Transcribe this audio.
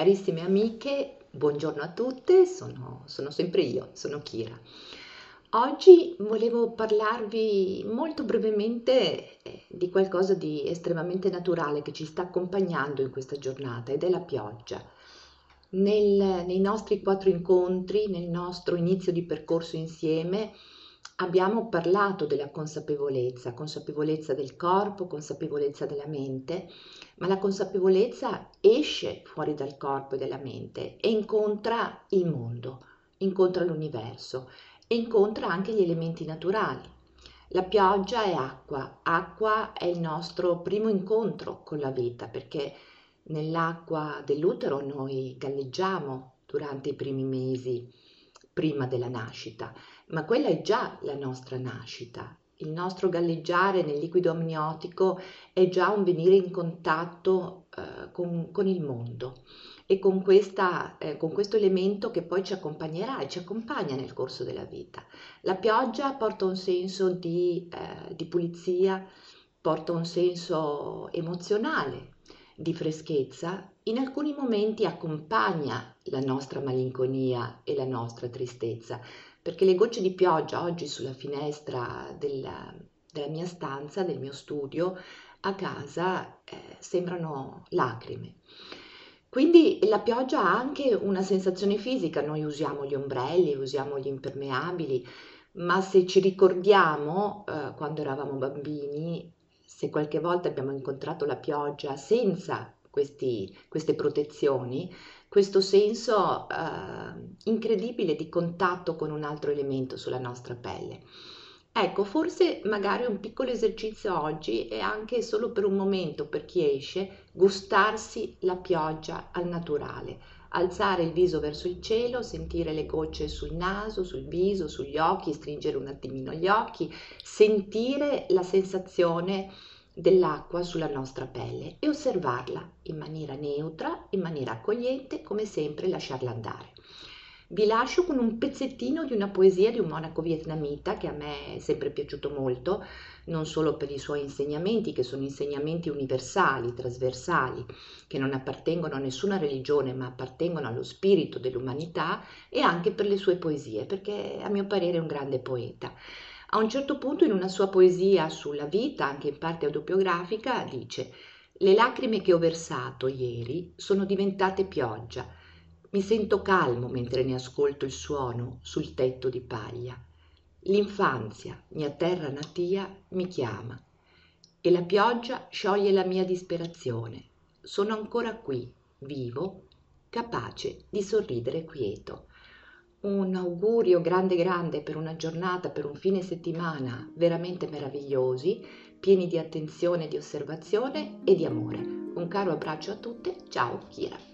Carissime amiche, buongiorno a tutte, sono, sono sempre io, sono Kira. Oggi volevo parlarvi molto brevemente eh, di qualcosa di estremamente naturale che ci sta accompagnando in questa giornata ed è la pioggia. Nel, nei nostri quattro incontri, nel nostro inizio di percorso insieme, abbiamo parlato della consapevolezza, consapevolezza del corpo, consapevolezza della mente, ma la consapevolezza esce fuori dal corpo e dalla mente e incontra il mondo, incontra l'universo e incontra anche gli elementi naturali. La pioggia è acqua, acqua è il nostro primo incontro con la vita perché nell'acqua dell'utero noi galleggiamo durante i primi mesi prima della nascita ma quella è già la nostra nascita. Il nostro galleggiare nel liquido amniotico è già un venire in contatto eh, con, con, il mondo e con, questa, eh, con questo elemento che poi ci accompagnerà e ci accompagna nel corso della vita. La pioggia porta un senso di, eh, di pulizia, porta un senso emozionale, di freschezza, in alcuni momenti accompagna la nostra malinconia e la nostra tristezza, perché le gocce di pioggia oggi sulla finestra della, della mia stanza, del mio studio, a casa eh, sembrano lacrime. Quindi la pioggia ha anche una sensazione fisica, noi usiamo gli ombrelli, usiamo gli impermeabili, ma se ci ricordiamo eh, quando eravamo bambini, se qualche volta abbiamo incontrato la pioggia senza questi, queste protezioni, questo senso eh, incredibile di contatto con un altro elemento sulla nostra pelle. Ecco, forse magari un piccolo esercizio oggi è anche solo per un momento per chi esce gustarsi la pioggia al naturale, alzare il viso verso il cielo, sentire le gocce sul naso, sul viso, sugli occhi, stringere un attimino gli occhi, sentire la sensazione dell'acqua sulla nostra pelle e osservarla in maniera neutra, in maniera accogliente, come sempre lasciarla andare. Vi lascio con un pezzettino di una poesia di un monaco vietnamita che a me è sempre piaciuto molto, non solo per i suoi insegnamenti, che sono insegnamenti universali, trasversali, che non appartengono a nessuna religione, ma appartengono allo spirito dell'umanità, e anche per le sue poesie, perché a mio parere è un grande poeta. A un certo punto in una sua poesia sulla vita, anche in parte autobiografica, dice Le lacrime che ho versato ieri sono diventate pioggia. Mi sento calmo mentre ne ascolto il suono sul tetto di paglia. L'infanzia, mia terra natia, mi chiama e la pioggia scioglie la mia disperazione. Sono ancora qui, vivo, capace di sorridere quieto un augurio grande grande per una giornata, per un fine settimana veramente meravigliosi, pieni di attenzione, di osservazione e di amore. Un caro abbraccio a tutte, ciao Kira.